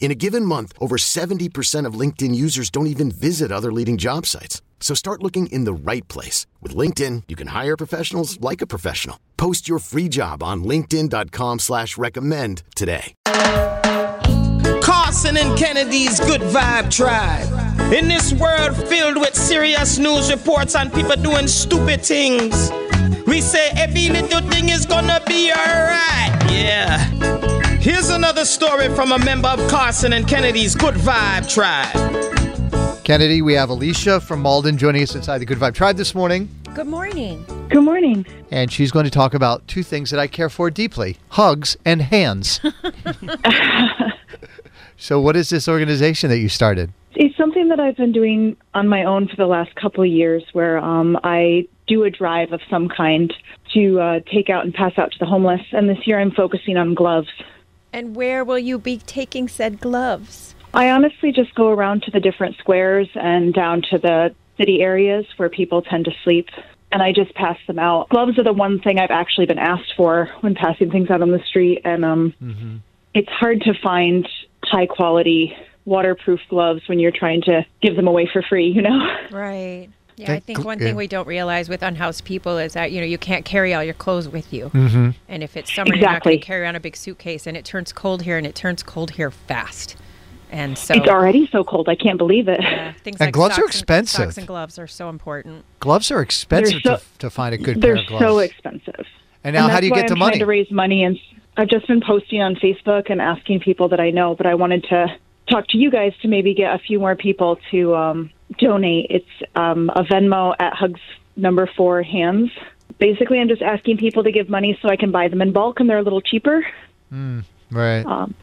In a given month, over 70% of LinkedIn users don't even visit other leading job sites. So start looking in the right place. With LinkedIn, you can hire professionals like a professional. Post your free job on linkedin.com slash recommend today. Carson and Kennedy's Good Vibe Tribe. In this world filled with serious news reports and people doing stupid things, we say every little thing is gonna be alright. Yeah. Here's another story from a member of Carson and Kennedy's Good Vibe Tribe. Kennedy, we have Elisha from Malden joining us inside the Good Vibe Tribe this morning. Good morning. Good morning. And she's going to talk about two things that I care for deeply hugs and hands. so, what is this organization that you started? It's something that I've been doing on my own for the last couple of years where um, I do a drive of some kind to uh, take out and pass out to the homeless. And this year I'm focusing on gloves. And where will you be taking said gloves? I honestly just go around to the different squares and down to the city areas where people tend to sleep. And I just pass them out. Gloves are the one thing I've actually been asked for when passing things out on the street. And um, it's hard to find high quality waterproof gloves when you're trying to give them away for free, you know? Right. Yeah, I think one yeah. thing we don't realize with unhoused people is that you know you can't carry all your clothes with you, Mm-hmm. and if it's summer, you're not going to carry on a big suitcase, and it turns cold here, and it turns cold here fast, and so It's already so cold. I can't believe it. yeah, things And like gloves are socks and- expensive. socks and gloves are so important. Gloves are expensive They're to, to find a good pair of gloves. They're so expensive. and now, how do you why get the I'm money? Trying to raise money, and I've just been posting on Facebook and asking people that I know. But I wanted to talk to you guys to maybe get a few more people to um, donate. It's um, a Venmo at Hugs Number Four Hands. Basically, I'm just asking people to give money so I can buy them in bulk, and they're a little cheaper. right. Um,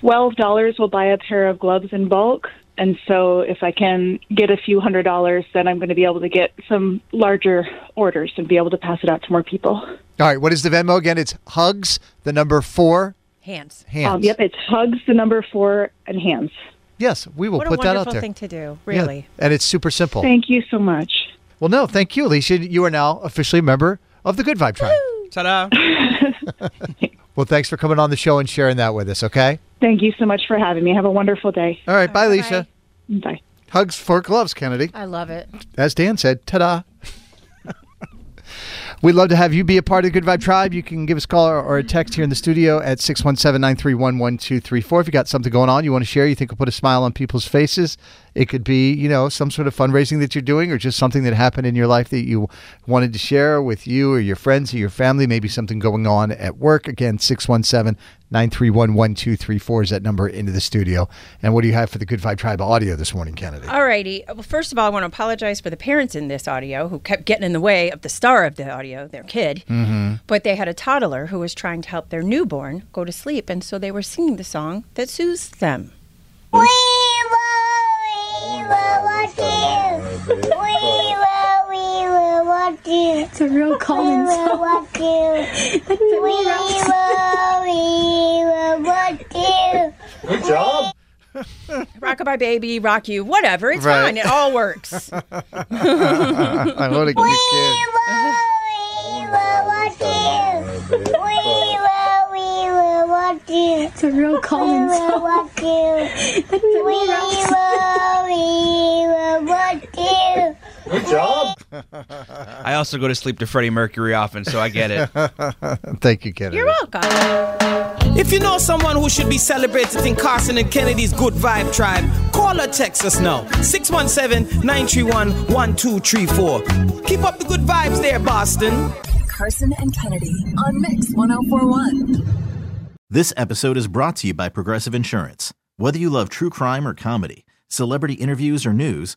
Twelve dollars will buy a pair of gloves in bulk. And so, if I can get a few hundred dollars, then I'm going to be able to get some larger orders and be able to pass it out to more people. All right. What is the Venmo again? It's hugs, the number four Hands. hands. Um, yep, it's hugs the number four and hands. Yes, we will What put that out wonderful there. thing to do, Yeah, really. and it's super simple. Thank you so much. well, no, thank you, Elisha. You are now officially a member of the Good Vibe Tribe. Ta-da. Well, thanks for coming on the show and sharing that with us, okay? Thank you so much for having me. Have a wonderful day. All right. Bye, Bye-bye. Elisha. Bye. Hugs for gloves, Kennedy. I love it. As Dan said, ta da. We'd love to have you be a part of the Good Vibe Tribe. You can give us a call or- a text here in the studio at 617 931 1234. If you got something going on you want to share, you think will put a smile on people's faces, it could be, you know, some sort of fundraising that you're doing or just something that happened in your life that you wanted to share with you or your friends or your family, maybe something going on at work. Again, 617 931 1234 is that number into the studio. And what do you have for the Good Vibe Tribe audio this morning, Kennedy? Alrighty. Well, first of all, I want to apologize for the parents in this audio who kept getting in the way of the star of the audio, their kid. Mm-hmm. But they had a toddler who was trying to help their newborn go to sleep, and so they were singing the song that soothes them. We you. We will, we will watch you. It's a real We calming will song. watch you. We will, we will watch you. Good job. Rockabye baby, rock you, whatever. It's Right. fine. It all works. I want to get We your kid. will, we will watch you. We will, we will watch you. It's a real We calming will song. watch you. We will, I also go to sleep to Freddie Mercury often, so I get it. Thank you, Kennedy. You're welcome. If you know someone who should be celebrated in Carson and Kennedy's Good Vibe Tribe, call or text us now. 617 931 1234. Keep up the good vibes there, Boston. Carson and Kennedy on Mix 1041. This episode is brought to you by Progressive Insurance. Whether you love true crime or comedy, celebrity interviews or news,